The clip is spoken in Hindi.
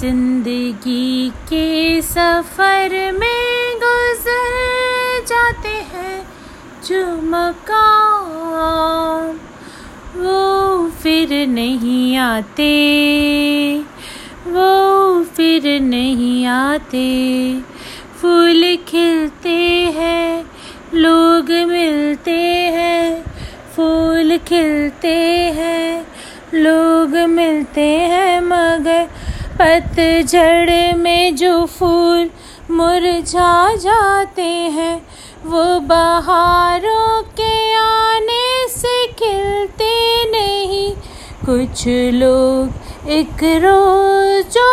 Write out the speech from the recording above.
ज़िंदगी के सफ़र में गुजर जाते हैं जो मकाम वो फिर नहीं आते, वो फिर नहीं आते। फूल खिलते हैं, लोग मिलते हैं, फूल खिलते हैं, लोग मिलते हैं मगर पतझड़ में जो फूल मुरझा जाते हैं, वो बहारों के आने से खिलते नहीं। कुछ लोग एक रोज जो